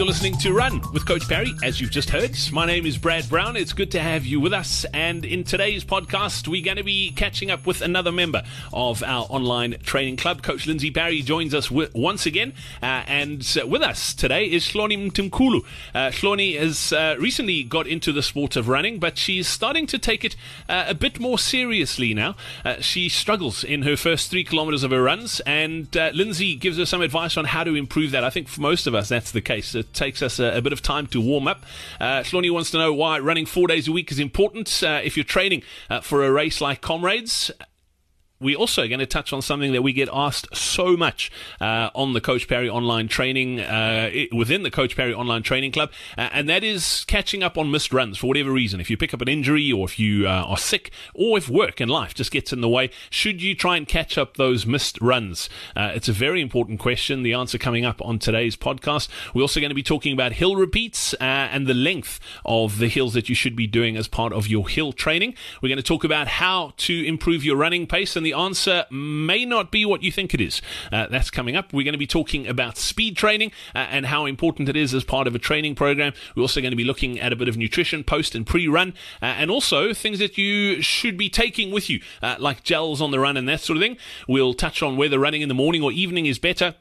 You're listening to Run with Coach Parry, as you've just heard. My name is Brad Brown. It's good to have you with us. And in today's podcast, we're going to be catching up with another member of our online training club. Coach Lindsay Parry joins us w- once again. Uh, and uh, with us today is Hloni Mtimkulu. Uh, Hloni has uh, recently got into the sport of running, but she's starting to take it uh, a bit more seriously now. Uh, she struggles in her first three kilometers of her runs, and uh, Lindsay gives her some advice on how to improve that. I think for most of us, that's the case takes us a, a, bit of time to warm up. Uh, Hloni wants to know why running four days a week is important uh, if you're training uh, for a race like Comrades we're also going to touch on something that we get asked so much uh, on the Coach Parry online training, uh, within the Coach Parry online training club, uh, and that is catching up on missed runs for whatever reason. If you pick up an injury or if you uh, are sick or if work and life just gets in the way, should you try and catch up those missed runs? Uh, it's a very important question. The answer coming up on today's podcast. We're also going to be talking about hill repeats uh, and the length of the hills that you should be doing as part of your hill training. We're going to talk about how to improve your running pace and the the answer may not be what you think it is. Uh, that's coming up. We're going to be talking about speed training uh, and how important it is as part of a training program. We're also going to be looking at a bit of nutrition post and pre run, uh, and also things that you should be taking with you, uh, like gels on the run and that sort of thing. We'll touch on whether running in the morning or evening is better.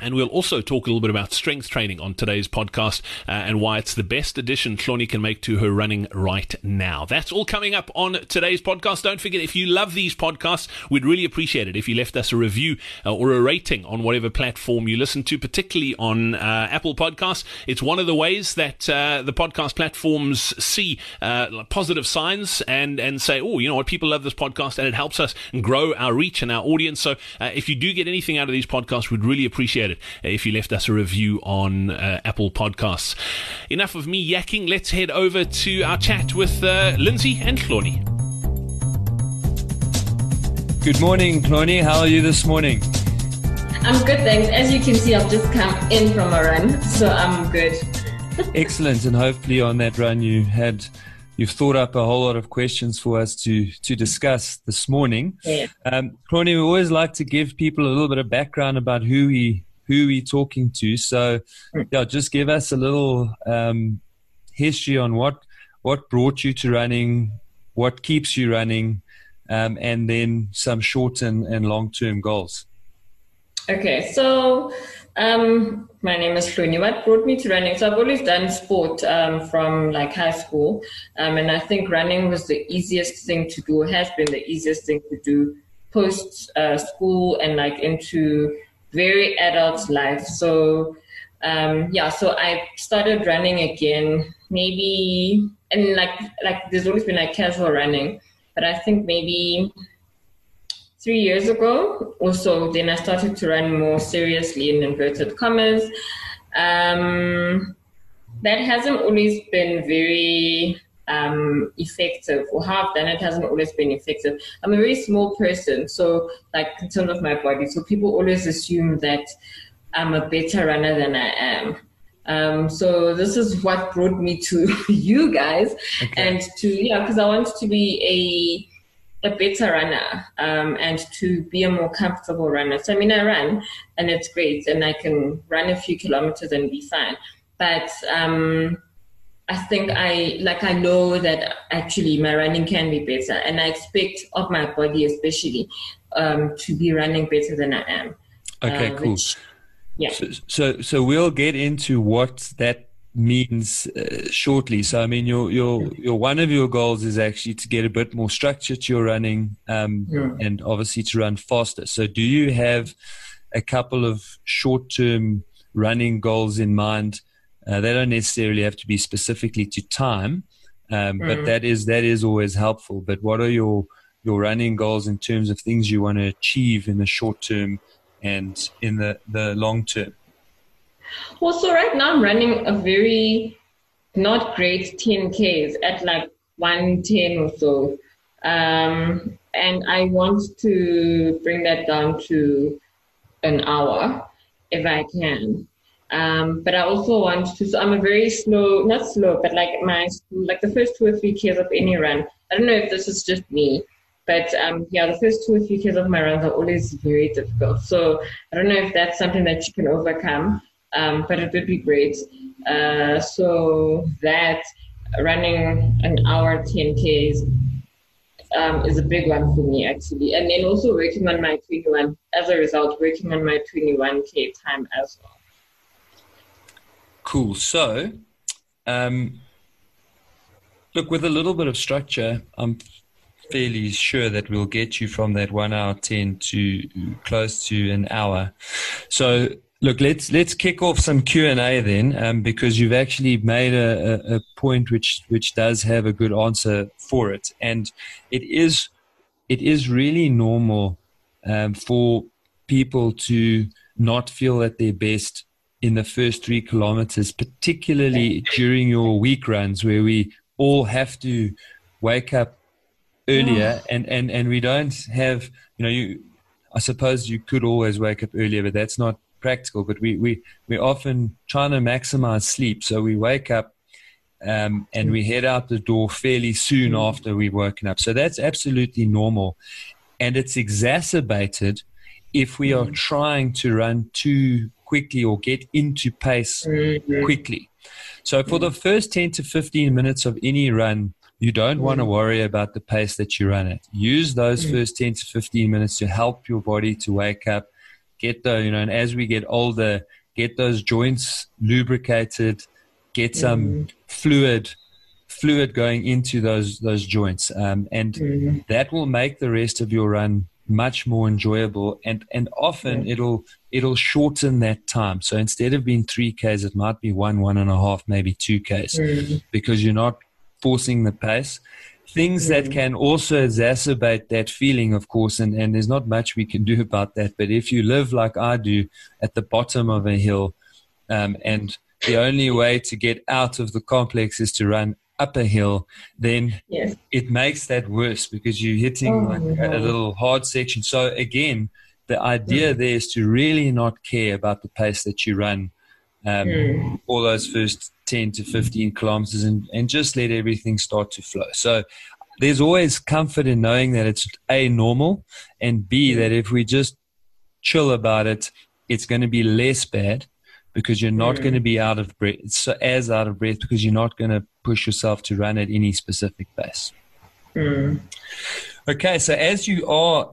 And we'll also talk a little bit about strength training on today's podcast uh, and why it's the best addition Hloni can make to her running right now. That's all coming up on today's podcast. Don't forget, if you love these podcasts, we'd really appreciate it if you left us a review uh, or a rating on whatever platform you listen to, particularly on uh, Apple Podcasts. It's one of the ways that uh, the podcast platforms see uh, positive signs and, and say, oh, you know what, people love this podcast and it helps us grow our reach and our audience. So uh, if you do get anything out of these podcasts, we'd really appreciate it appreciate it if you left us a review on uh, Apple Podcasts. Enough of me yakking. Let's head over to our chat with uh, Lindsay and Hloni. Good morning, Hloni. How are you this morning? I'm good, thanks. As you can see, I've just come in from a run, so I'm good. Excellent, and hopefully on that run you had you've thought up a whole lot of questions for us to to discuss this morning. Yeah. Um, we always like to give people a little bit of background about who we who we're talking to. So, hmm. yeah, just give us a little um, history on what what brought you to running, what keeps you running, um, and then some short and, and long term goals. Okay, so um, my name is Hloni. What brought me to running? So I've always done sport um, from like high school, um, and I think running was the easiest thing to do. Has been the easiest thing to do post uh, school and like into very adult life. So um, yeah, so I started running again, maybe and like like there's always been like casual running, but I think maybe three years ago or so, then I started to run more seriously in inverted commas. Um, that hasn't always been very um, effective or how I've done it hasn't always been effective. I'm a very small person, so like in terms of my body, so people always assume that I'm a better runner than I am. Um, so this is what brought me to you guys, okay. and to yeah, because I want to be a a better runner um, and to be a more comfortable runner. So I mean, I run and it's great, and I can run a few kilometers and be fine. But um, I think I like I know that actually my running can be better, and I expect of my body especially um, to be running better than I am. Okay, uh, cool. Which, yeah. So, so, so we'll get into what that means uh, shortly. So, I mean, your your your one of your goals is actually to get a bit more structure to your running, um, yeah. and obviously to run faster. So, do you have a couple of short term running goals in mind? Uh, they don't necessarily have to be specifically to time, um, but that is that is always helpful. But what are your your running goals in terms of things you want to achieve in the short term and in the, the long term? Well, so right now I'm running a very not great 10Ks at like 110 or so. Um, and I want to bring that down to an hour if I can. Um, but I also want to, so I'm a very slow, not slow, but like my, like the first two or three Ks of any run. I don't know if this is just me, but um, yeah, the first two or three Ks of my runs are always very difficult. So I don't know if that's something that you can overcome, um, but it would be great. Uh, so that running an hour 10 Ks um, is a big one for me actually. And then also working on my 21, as a result, working on my 21K time as well. Cool. So, um, look, with a little bit of structure, I'm fairly sure that we'll get you from that one hour 10 to close to an hour. So, Look, let's let's kick off some Q and A then, um, because you've actually made a, a, point which which does have a good answer for it, and it is it is really normal um, for people to not feel at their best in the first three kilometers, particularly during your week runs where we all have to wake up earlier, mm. and and and we don't have you know you. I suppose you could always wake up earlier, but that's not practical, but we, we, we're often trying to maximize sleep. So we wake up um, and we head out the door fairly soon mm. after we've woken up. So that's absolutely normal. And it's exacerbated if we are mm. trying to run too quickly or get into pace quickly. So for the first 10 to 15 minutes of any run, you don't want to worry about the pace that you run at. Use those first 10 to 15 minutes to help your body to wake up get the you know, and as we get older, get those joints lubricated, get some mm-hmm. fluid fluid going into those those joints, um, and mm-hmm. that will make the rest of your run much more enjoyable and and often yeah. it'll it'll shorten that time so instead of being 3ks it might be one one and a half maybe 2ks mm-hmm. because you're not forcing the pace things that mm. can also exacerbate that feeling, of course, and, and there's not much we can do about that. But if you live like I do at the bottom of a hill, um, and the only way to get out of the complex is to run up a hill, then yes. it makes that worse because you're hitting oh, like a, a little hard section. So again, the idea mm. there is to really not care about the pace that you run um, mm. all those first 10 to 15 kilometers and, and just let everything start to flow. So there's always comfort in knowing that it's A, normal, and B, that if we just chill about it, it's going to be less bad because you're not mm. going to be out of breath, so as out of breath because you're not going to push yourself to run at any specific pace. Mm. Okay, so as you are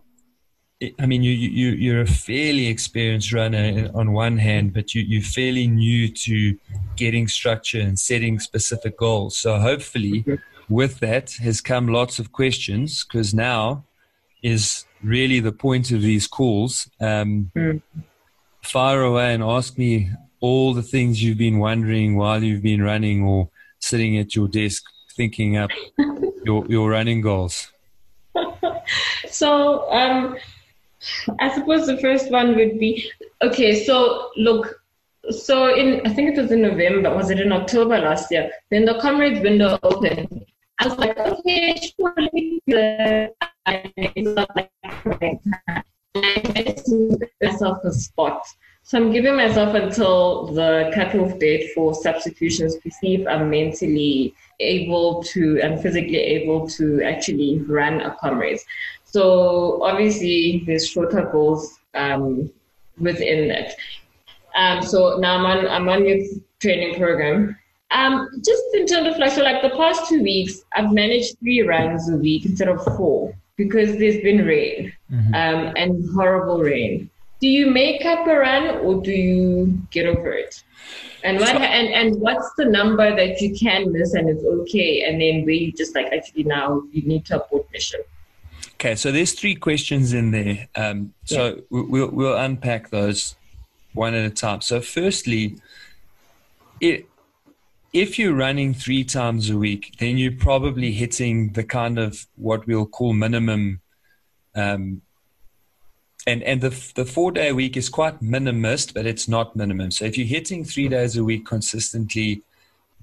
I mean, you, you, you're a fairly experienced runner on one hand, but you, you're fairly new to getting structure and setting specific goals. So hopefully, with that has come lots of questions because now is really the point of these calls. Um, mm. Fire away and ask me all the things you've been wondering while you've been running or sitting at your desk thinking up your, your running goals. so, um, I suppose the first one would be okay. So look, so in I think it was in November, was it in October last year? Then the comrades window opened. I was like, okay, sure, let me do it. It's not like I myself a spot. So I'm giving myself until the cutoff date for substitutions to see if I'm mentally able to and physically able to actually run a comrades. So obviously there's shorter goals um, within that. Um, so now I'm on I'm on your training program. Um, just in terms of like so like the past two weeks, I've managed three runs a week instead of four because there's been rain mm-hmm. um, and horrible rain. Do you make up a run or do you get over it? And what and, and what's the number that you can miss and it's okay, and then where you just like actually now you need to abort mission. Okay, so there's three questions in there. Um, so yeah. we'll we'll unpack those one at a time. So firstly, it, if you're running three times a week, then you're probably hitting the kind of what we'll call minimum. Um, and and the the four day week is quite minimist, but it's not minimum. So if you're hitting three days a week consistently,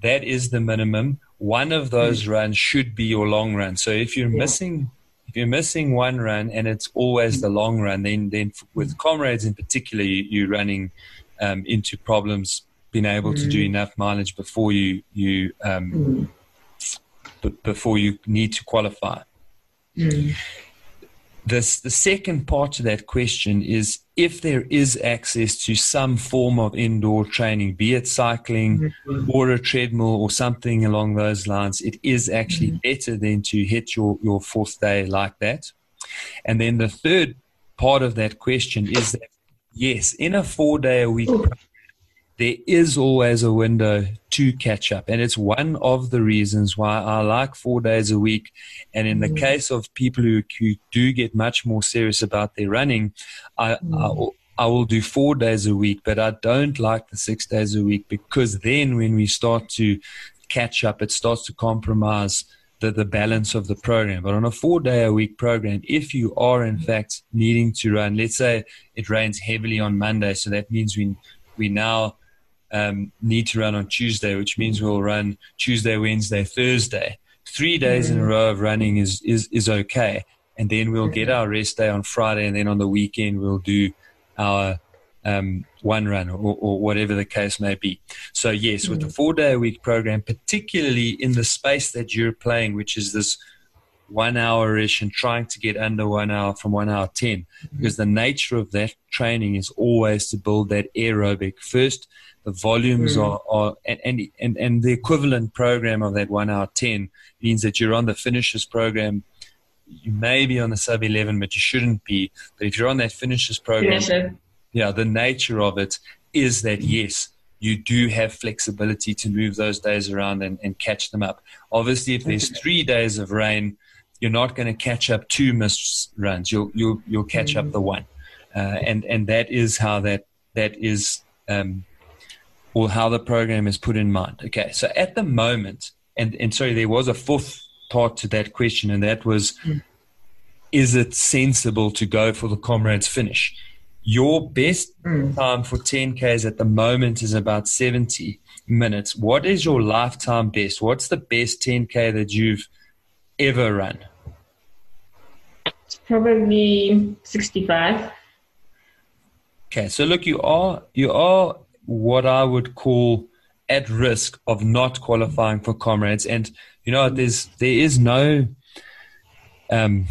that is the minimum. One of those mm. runs should be your long run. So if you're missing if you're missing one run and it's always the mm. long run, then then with mm. comrades in particular, you, are running um, into problems being able to do enough mileage before you you um, b- before you need to qualify. This, the second part to that question is if there is access to some form of indoor training, be it cycling mm-hmm. or a treadmill or something along those lines, it is actually mm-hmm. better than to hit your, your fourth day like that. And then the third part of that question is that, yes, in a four day a week there is always a window to catch up. And it's one of the reasons why I like four days a week. And in the mm. case of people who, who, do get much more serious about their running, I, mm. I, I, will do four days a week, but I don't like the six days a week because then when we start to catch up, it starts to compromise. The, the balance of the program. But on a four day a week program, if you are in fact needing to run, let's say it rains heavily on Monday, so that means we we now um, need to run on Tuesday, which means we'll run Tuesday, Wednesday, Thursday. Three days in a row of running is, is, is okay. And then we'll get our rest day on Friday, and then on the weekend, we'll do our um, one run or, or, whatever the case may be. So, yes, with the four day a week program, particularly in the space that you're playing, which is this one hour ish and trying to get under one hour from one hour 10, because the nature of that training is always to build that aerobic first the volumes mm. are, are and, and, and the equivalent program of that one hour 10 means that you're on the finishers program. You may be on the sub 11, but you shouldn't be. But if you're on that finishers program, Finisher. yeah, the nature of it is that yes, you do have flexibility to move those days around and, and catch them up. Obviously, if there's three days of rain, you're not going to catch up two missed runs. You'll you'll you'll catch mm-hmm. up the one, uh, and and that is how that that is um, or how the program is put in mind. Okay, so at the moment, and, and sorry, there was a fourth part to that question, and that was mm. is it sensible to go for the comrades finish? Your best mm. time for 10Ks at the moment is about 70 minutes. What is your lifetime best? What's the best 10K that you've ever run? It's probably 65. Okay, so look, you are you are what I would call at risk of not qualifying for comrades. And you know, there's there is no um,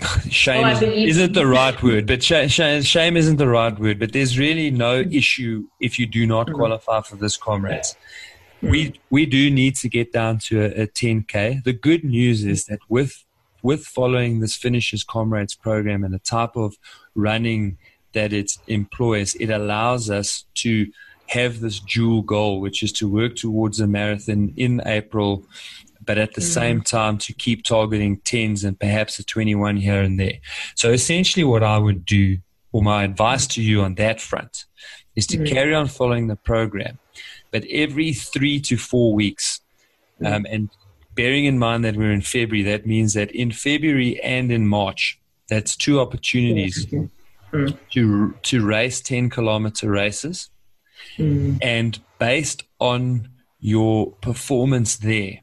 shame oh, is, not the right word, but sh- sh- shame isn't the right word. But there's really no issue if you do not mm-hmm. qualify for this comrades. We we do need to get down to a, a 10k. The good news is that with with following this finishers comrades program and the type of running that it employs, it allows us to have this dual goal, which is to work towards a marathon in April, but at the mm-hmm. same time to keep targeting 10s and perhaps a 21 here and there. So essentially, what I would do, or my advice to you on that front, is to mm-hmm. carry on following the program, but every three to four weeks, mm-hmm. um, and bearing in mind that we're in February, that means that in February and in March, that's two opportunities mm. to to race 10 kilometer races mm. and based on your performance there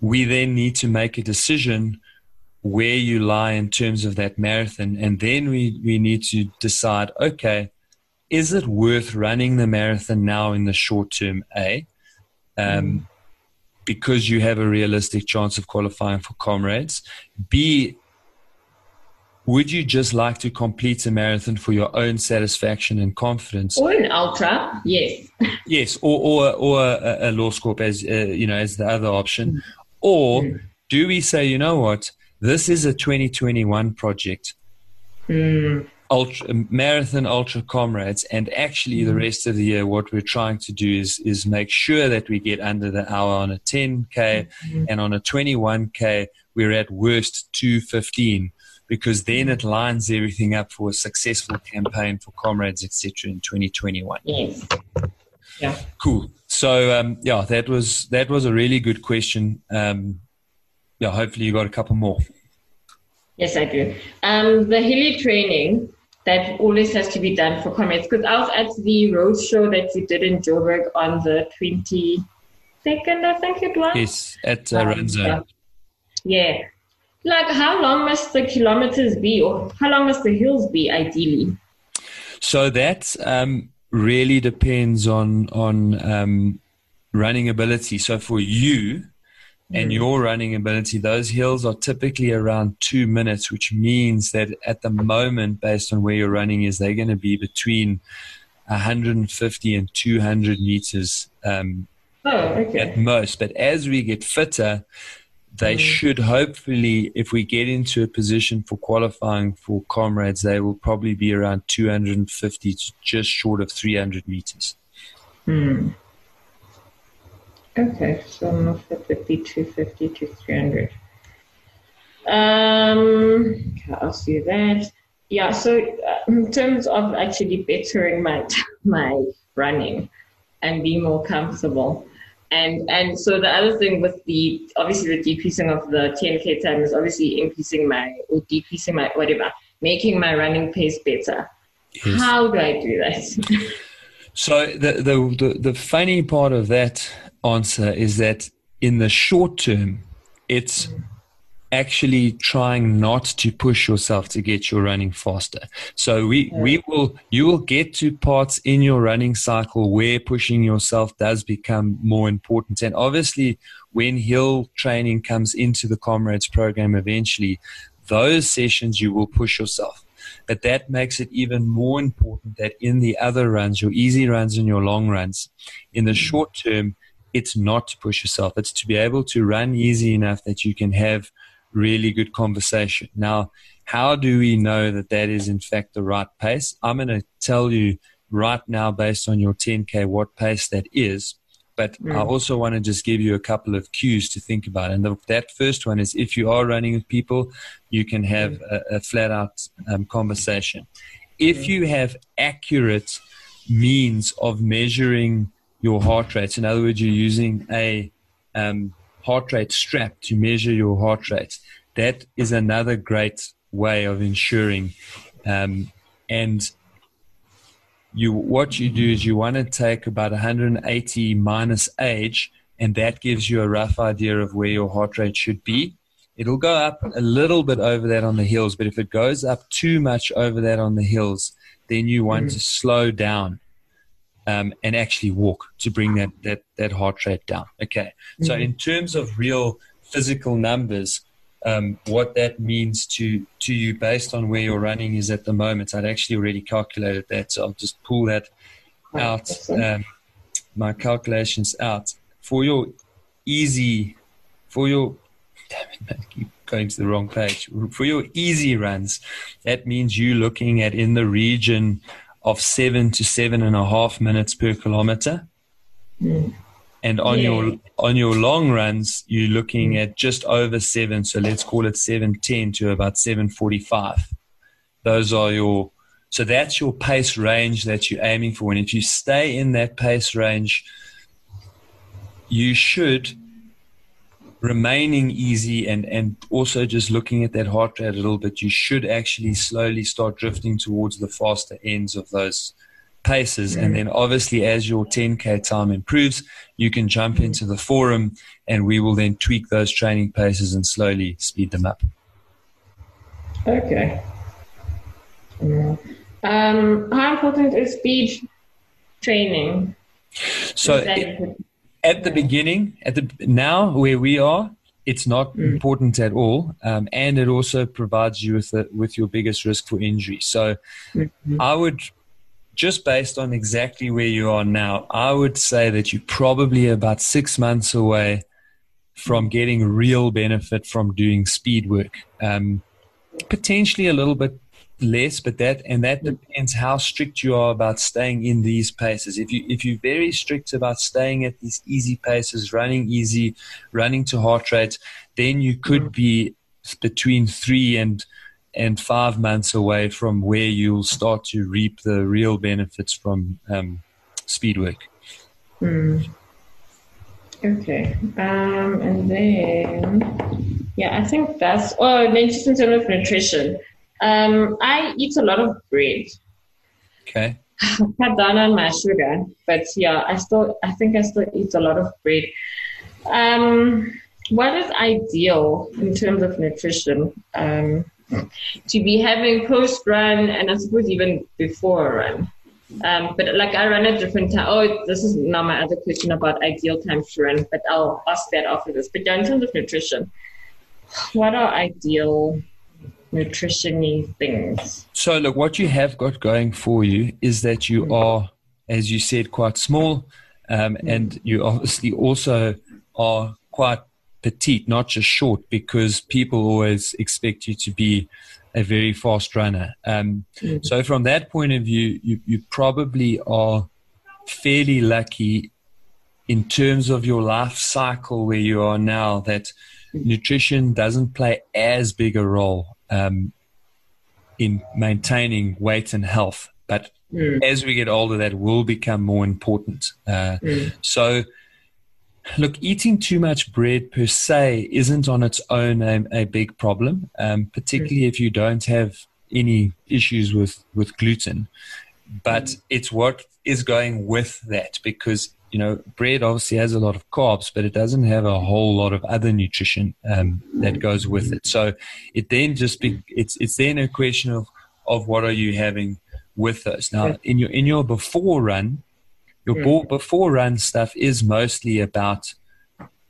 we then need to make a decision where you lie in terms of that marathon and then we, we need to decide okay is it worth running the marathon now in the short term a um, mm. because you have a realistic chance of qualifying for comrades b would you just like to complete a marathon for your own satisfaction and confidence? Or an ultra, yes. yes, or or, or a, a Loskop as uh, you know as the other option, mm. or mm. do we say, you know what, this is a 2021 project, mm. ultra marathon ultra comrades, and actually the mm. rest of the year, what we're trying to do is is make sure that we get under the hour on a 10k, mm-hmm. and on a 21k we're at worst 215 because then it lines everything up for a successful campaign for comrades, etc. in 2021. Yes. Yeah. Cool. So um, yeah, that was that was a really good question. Um, yeah, hopefully you got a couple more. Yes, I do. Um, the hilly training that always has to be done for comrades because I was at the road show that you did in Joburg on the 20 second, I think it was. Yes, at uh, Um, yeah. Yeah. Like, how long must the kilometers be, or how long must the hills be, ideally? So that um, really depends on on um, running ability. So for you and your running ability, those hills are typically around two minutes, which means that at the moment, based on where you're running, is they're going to be between 150 and 200 meters um, Oh, okay. at most. But as we get fitter, they should hopefully, if we get into a position for qualifying for comrades, they will probably be around 250 to just short of 300 meters. Hmm. Okay, so not 50, 250 to 300. Um, okay, I'll see that. Yeah, so uh, in terms of actually bettering my my running and being more comfortable, and and so the other thing with the obviously the decreasing of the 10k time is obviously increasing my or decreasing my whatever, making my running pace better. Yes. How do I do that? So the, the the the funny part of that answer is that in the short term, it's actually trying not to push yourself to get your running faster. So we we will you will get to parts in your running cycle where pushing yourself does become more important. And obviously, when hill training comes into the comrades program eventually, those sessions you will push yourself. But that makes it even more important that in the other runs, your easy runs and your long runs, in the mm. short term, it's not to push yourself. It's to be able to run easy enough that you can have really good conversation. Now, how do we know that that is in fact the right pace? I'm going to tell you right now, based on your 10K, what pace that is. But I Mm. also want to just give you a couple of cues to think about. And the, that first one is if you are running with people, you can have a, a flat out um, conversation. If you have accurate means of measuring your heart rates, in other words, you're using a um, heart rate strap to measure your heart rate, that is another great way of ensuring. Um, and you what you do is you want to take about 180 minus age, and that gives you a rough idea of where your heart rate should be. It'll go up a little bit over that on the hills, but if it goes up too much over that on the hills, then you want Mm. to slow down um, and actually walk to bring that, that, that heart rate down. Okay. So, Mhm. in terms of real physical numbers, um, what that means to, to you based on where your running is at the moment, I'd actually already calculated that. So, I'll just pull that out, um, my calculations out. For your easy, for your, damn it, I keep going to the wrong page. For your easy runs, that means you looking at in the region of seven to seven and a half minutes per kilometer. Hmm. And on Yeah. your on your long runs, you're looking hmm. at just over seven. So let's call it seven ten to about seven forty five. Those are your so that's your pace range that you're aiming for. And if you stay in that pace range, you should remaining easy and and also just looking at that heart rate a little bit, you should actually slowly start drifting towards the faster ends of those paces. And then obviously as your 10K time improves, you can jump into the forum and we will then tweak those training paces and slowly speed them up. Okay. Um, how important is speed training? So it- at the beginning, at the now where we are, it's not important at all, um, and it also provides you with the, with your biggest risk for injury. So, I would just based on exactly where you are now, I would say that you're probably about six months away from getting real benefit from doing speed work. Um, potentially a little bit less, but that and that depends how strict you are about staying in these paces. If you if you're very strict about staying at these easy paces, running easy, running to heart rate, then you could be between three and and five months away from where you'll start to reap the real benefits from um, speed work. Hmm. Okay. Um, and then, yeah, I think that's, oh, and then just in terms of nutrition, um, I eat a lot of bread. Okay. I've cut down on my sugar, but yeah, I still, I think I still eat a lot of bread. Um, what is ideal in terms of nutrition? Um, to be having post run and I suppose even before run. Um, but like I run at different time. Oh, this is now my other question about ideal time to run, but I'll ask that after this. But yeah, in terms of nutrition, what are ideal nutritiony things? So look, what you have got going for you is that you mm. are, as you said, quite small, um, mm. and you obviously also are quite petite, not just short, because people always expect you to be a very fast runner. Um, mm-hmm. So from that point of view, you, you probably are fairly lucky in terms of your life cycle where you are now that mm-hmm. nutrition doesn't play as big a role um, in maintaining weight and health. But mm. as we get older, that will become more important. Uh, mm. So Look, eating too much bread per se isn't on its own a, a big problem, um, particularly if you don't have any issues with, with gluten. But mm. it's what is going with that because, you know, bread obviously has a lot of carbs, but it doesn't have a whole lot of other nutrition um, that goes with it. So it then just be, it's, it's then a question of, of what are you having with those. Now, in your, in your before run, your mm. before run stuff is mostly about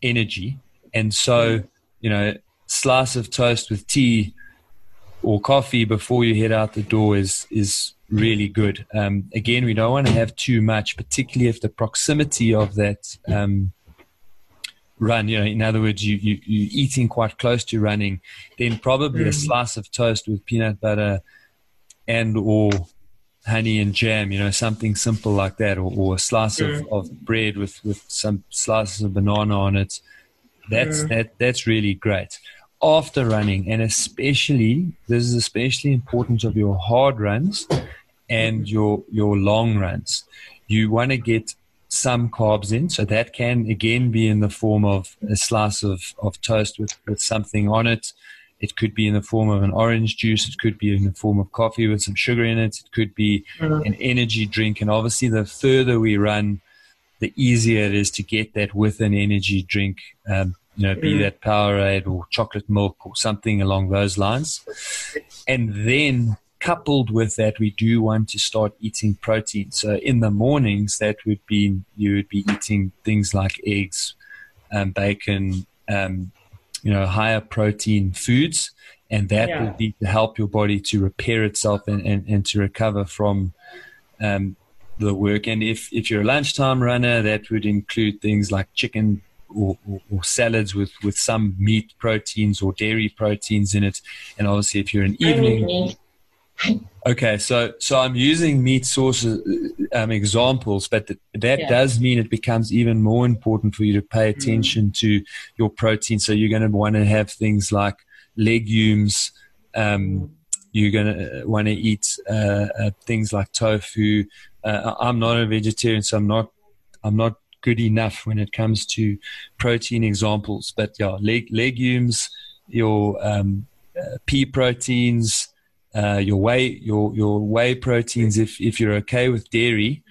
energy. And so, mm. you know, slice of toast with tea or coffee before you head out the door is, is really good. Um, again, we don't want to have too much, particularly if the proximity of that, um, run, you know, in other words, you, you, you're eating quite close to running, then probably mm. a slice of toast with peanut butter and or honey and jam, you know, something simple like that, or, or a slice mm. of, of bread with, with some slices of banana on it. That's mm. that that's really great. After running, and especially this is especially important of your hard runs and your your long runs. You want to get some carbs in, so that can again be in the form of a slice of, of toast with, with something on it it could be in the form of an orange juice. It could be in the form of coffee with some sugar in it. It could be mm-hmm. an energy drink. And obviously, the further we run, the easier it is to get that with an energy drink. Um, you know, be mm-hmm. that Powerade or chocolate milk or something along those lines. And then coupled with that, we do want to start eating protein. So in the mornings, that would be you would be eating things like eggs, um, bacon, um, you know higher protein foods and that yeah. will be to help your body to repair itself and, and, and to recover from um, the work and if, if you're a lunchtime runner that would include things like chicken or, or, or, salads with, with some meat proteins or dairy proteins in it and obviously if you're an evening Okay, so so I'm using meat sources um, examples, but th- that yeah. does mean it becomes even more important for you to pay mm-hmm. attention mm. to your protein. So you're going to want to have things like legumes. Um, you're going to uh, want to eat uh, uh, things like tofu. Uh, I'm not a vegetarian, so I'm not I'm not good enough when it comes to protein examples. But yeah, leg- legumes, your um, uh, pea proteins uh, your whey your your whey proteins if if you're okay with dairy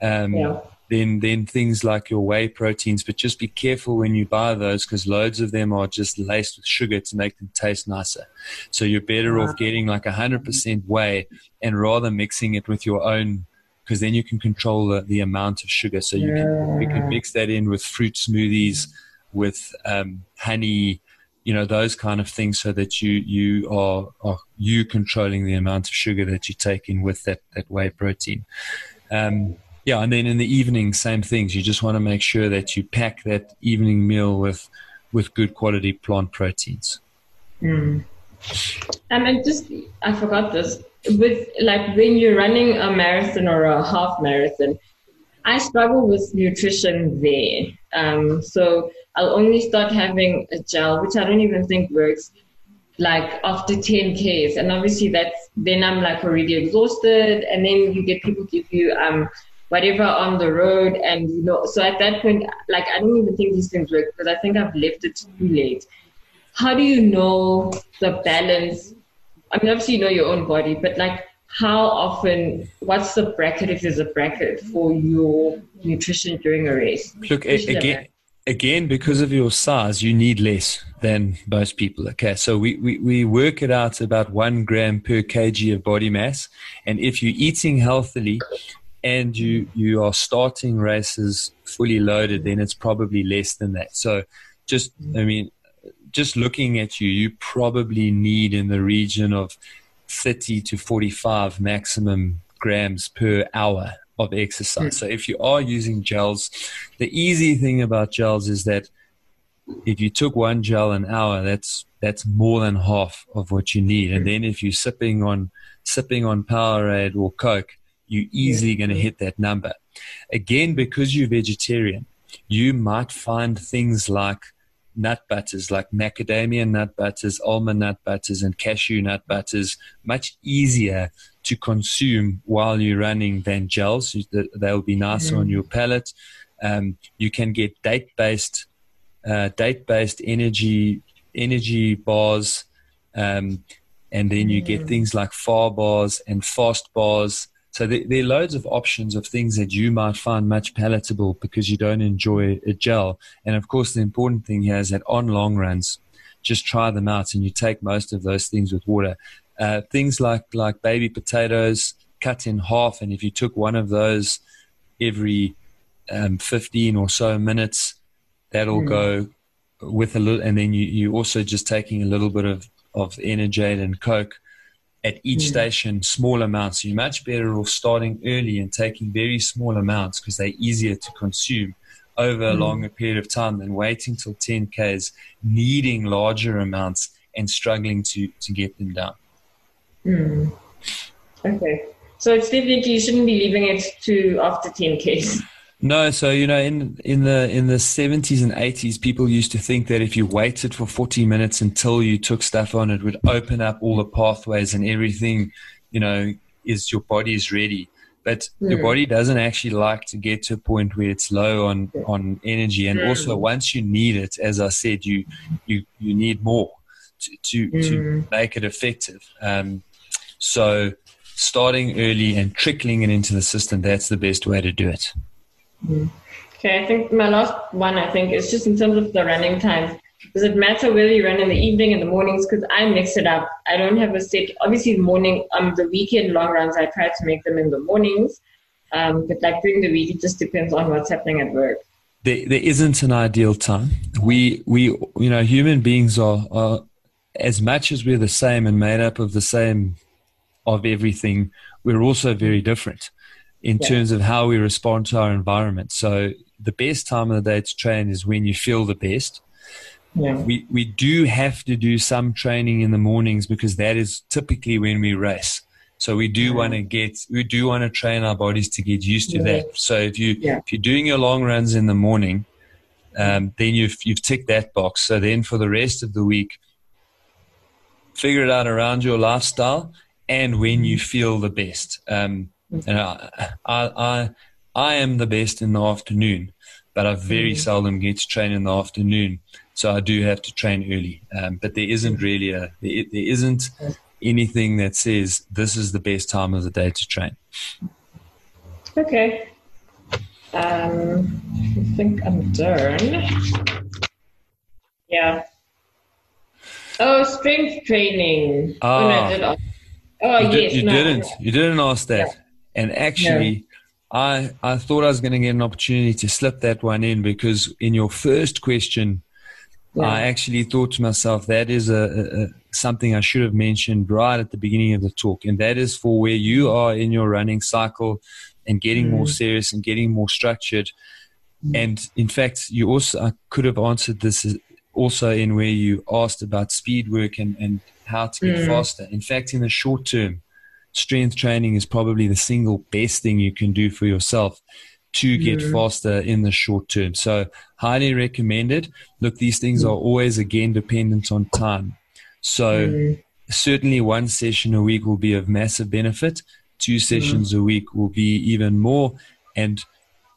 um, yeah. then then things like your whey proteins but just be careful when you buy those because loads of them are just laced with sugar to make them taste nicer. So you're better off getting like 100% whey and rather mixing it with your own because then you can control the, the amount of sugar. So you can you can mix that in with fruit smoothies with um, honey you know those kind of things so that you you are, are you controlling the amount of sugar that you take in with that that whey protein. Um, yeah and then in the evening same things. You just want to make sure that you pack that evening meal with with good quality plant proteins. Mm. um, and just i forgot this. With like when you're running a marathon or a half marathon i struggle with nutrition there. Um, so I'll only start having a gel, which I don't even think works, like after 10 Ks. And obviously that's, then I'm like already exhausted. And then you get people give you, um, whatever on the road. And, you know, so at that point, like, I don't even think these things work because I think I've left it too late. How do you know the balance? I mean, obviously you know your own body, but like how often, what's the bracket if there's a bracket for your nutrition during a race? Look, again, again, because of your size, you need less than most people. Okay, so we, we, we work it out about one gram per kg of body mass. And if you're eating healthily and you, you are starting races fully loaded, then it's probably less than that. So just, I mean, just looking at you, you probably need in the region of 30 to 45 maximum grams per hour of exercise. Hmm. So if you are using gels, the easy thing about gels is that if you took one gel an hour, that's that's more than half of what you need. And hmm. then if you're sipping on sipping on Powerade or Coke, you're hmm. easily going to hit that number. Again, because you're vegetarian, you might find things like nut butters like macadamia nut butters, almond nut butters, and cashew nut butters much easier to consume while you're running than gels. They'll be nicer mm. on your palate. Um, you can get date based uh, date based energy energy bars, um, and then you mm. get things like far bars and fast bars. So there, there, are loads of options of things that you might find much palatable because you don't enjoy a gel. And of course, the important thing here is that on long runs, just try them out and you take most of those things with water. Uh, things like like baby potatoes cut in half, and if you took one of those every um, 15 or so minutes, that'll mm. go with a little. And then you you also just taking a little bit of of Energade and Coke at each mm. station small amounts. So you're much better off starting early and taking very small amounts because they're easier to consume over mm. a longer period of time than waiting till 10Ks, needing larger amounts and struggling to, to get them down. Mm. Okay. So it's definitely, you shouldn't be leaving it to after 10Ks. No, so you know, in in the in the seventies and eighties, people used to think that if you waited for forty minutes until you took stuff on, it would open up all the pathways and everything. You know, is your body is ready, but mm. your body doesn't actually like to get to a point where it's low on on energy. And mm. also, once you need it, as I said, you you you need more to to, mm. to make it effective. Um, so, starting early and trickling it into the system—that's the best way to do it. Okay, I think my last one, I think, is just in terms of the running times. Does it matter whether you run in the evening and the mornings? Because I mix it up. I don't have a set. Obviously, morning, um, the weekend long runs, I try to make them in the mornings. Um, but like during the week, it just depends on what's happening at work. There, there isn't an ideal time. We, we, you know, human beings are, are as much as we're the same and made up of the same of everything. We're also very different in yeah. terms of how we respond to our environment. So the best time of the day to train is when you feel the best. Yeah. We we do have to do some training in the mornings because that is typically when we race. So we do yeah. want to get we do want to train our bodies to get used to yeah. that. So if you if you're doing your long runs in the morning, um, then you've you've ticked that box. So then for the rest of the week, figure it out around your lifestyle and when you feel the best. Um, and I, I, I, I am the best in the afternoon, but I very mm-hmm. seldom get to train in the afternoon. So I do have to train early. Um, but there isn't really a, there, there isn't anything that says this is the best time of the day to train. Okay. Um, I think I'm done. Yeah. Oh, strength training. Oh, oh, no, did oh you yes. Did, you no, didn't. You didn't ask that. Yeah. And actually, I I thought I was going to get an opportunity to slip that one in because in your first question, yeah. I actually thought to myself that is a, a, something I should have mentioned right at the beginning of the talk, and that is for where you are in your running cycle and getting mm. more serious and getting more structured. Mm. And in fact, you also I could have answered this also in where you asked about speed work and, and how to get mm. faster. In fact, in the short term, strength training is probably the single best thing you can do for yourself to get mm. faster in the short term. So, highly recommended. Look, these things are always again dependent on time. So, mm. certainly one session a week will be of massive benefit. Two sessions mm. a week will be even more. And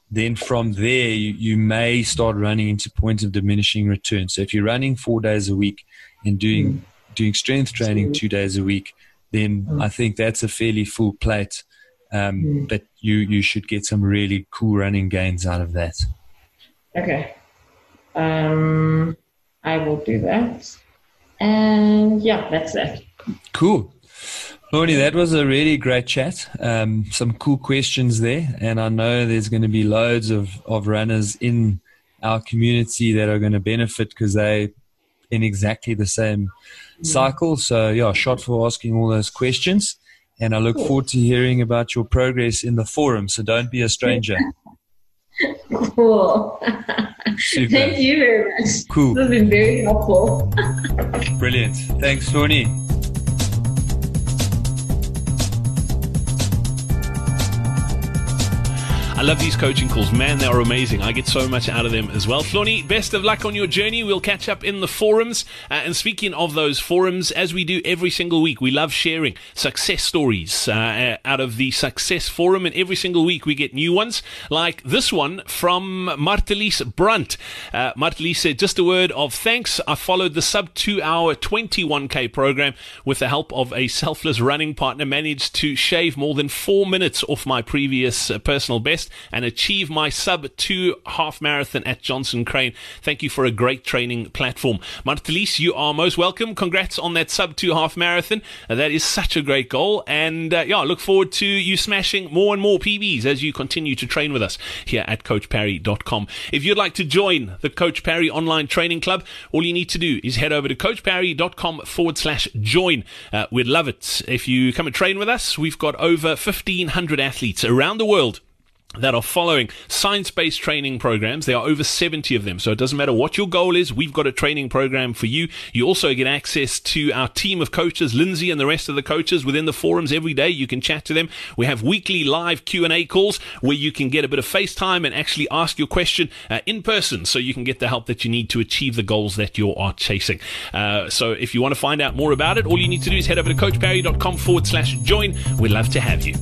then from there, you, you may start running into points of diminishing return. So, if you're running four days a week and doing doing strength training two days a week, then mm. I think that's a fairly full plate. Um, mm. But you you should get some really cool running gains out of that. Okay, um, I will do that. And yeah, that's that. Cool. Lordy, that was a really great chat. Um, some cool questions there. And I know there's going to be loads of, of runners in our community that are going to benefit because they in exactly the same Mm-hmm. cycle. So, yeah, shot for asking all those questions. And I look cool. forward to hearing about your progress in the forum. So don't be a stranger. cool. Thank you very much. Cool. This has been very helpful. Brilliant. Thanks, Hloni. I love these coaching calls. Man, they are amazing. I get so much out of them as well. Hloni, best of luck on your journey. We'll catch up in the forums. Uh, and speaking of those forums, as we do every single week, we love sharing success stories uh, out of the Success Forum. And every single week, we get new ones, like this one from Martelise Brunt. Uh, Martelise said, Just a word of thanks. I followed the sub two hour 21K program with the help of a selfless running partner, managed to shave more than four minutes off my previous uh, personal best and achieve my sub two half marathon at Johnson Crane. Thank you for a great training platform. Martelis, you are most welcome. Congrats on that sub two half marathon. Uh, that is such a great goal. And uh, yeah, look forward to you smashing more and more PBs as you continue to train with us here at CoachParry.com. If you'd like to join the Coach Parry online training club, all you need to do is head over to CoachParry.com forward slash join. Uh, we'd love it if you come and train with us. We've got over 1,500 athletes around the world that are following science-based training programs. There are over 70 of them. So it doesn't matter what your goal is. We've got a training program for you. You also get access to our team of coaches, Lindsay and the rest of the coaches within the forums every day. You can chat to them. We have weekly live Q&A calls where you can get a bit of FaceTime and actually ask your question uh, in person so you can get the help that you need to achieve the goals that you are chasing. Uh, so if you want to find out more about it, all you need to do is head over to coachparry.com forward slash join. We'd love to have you.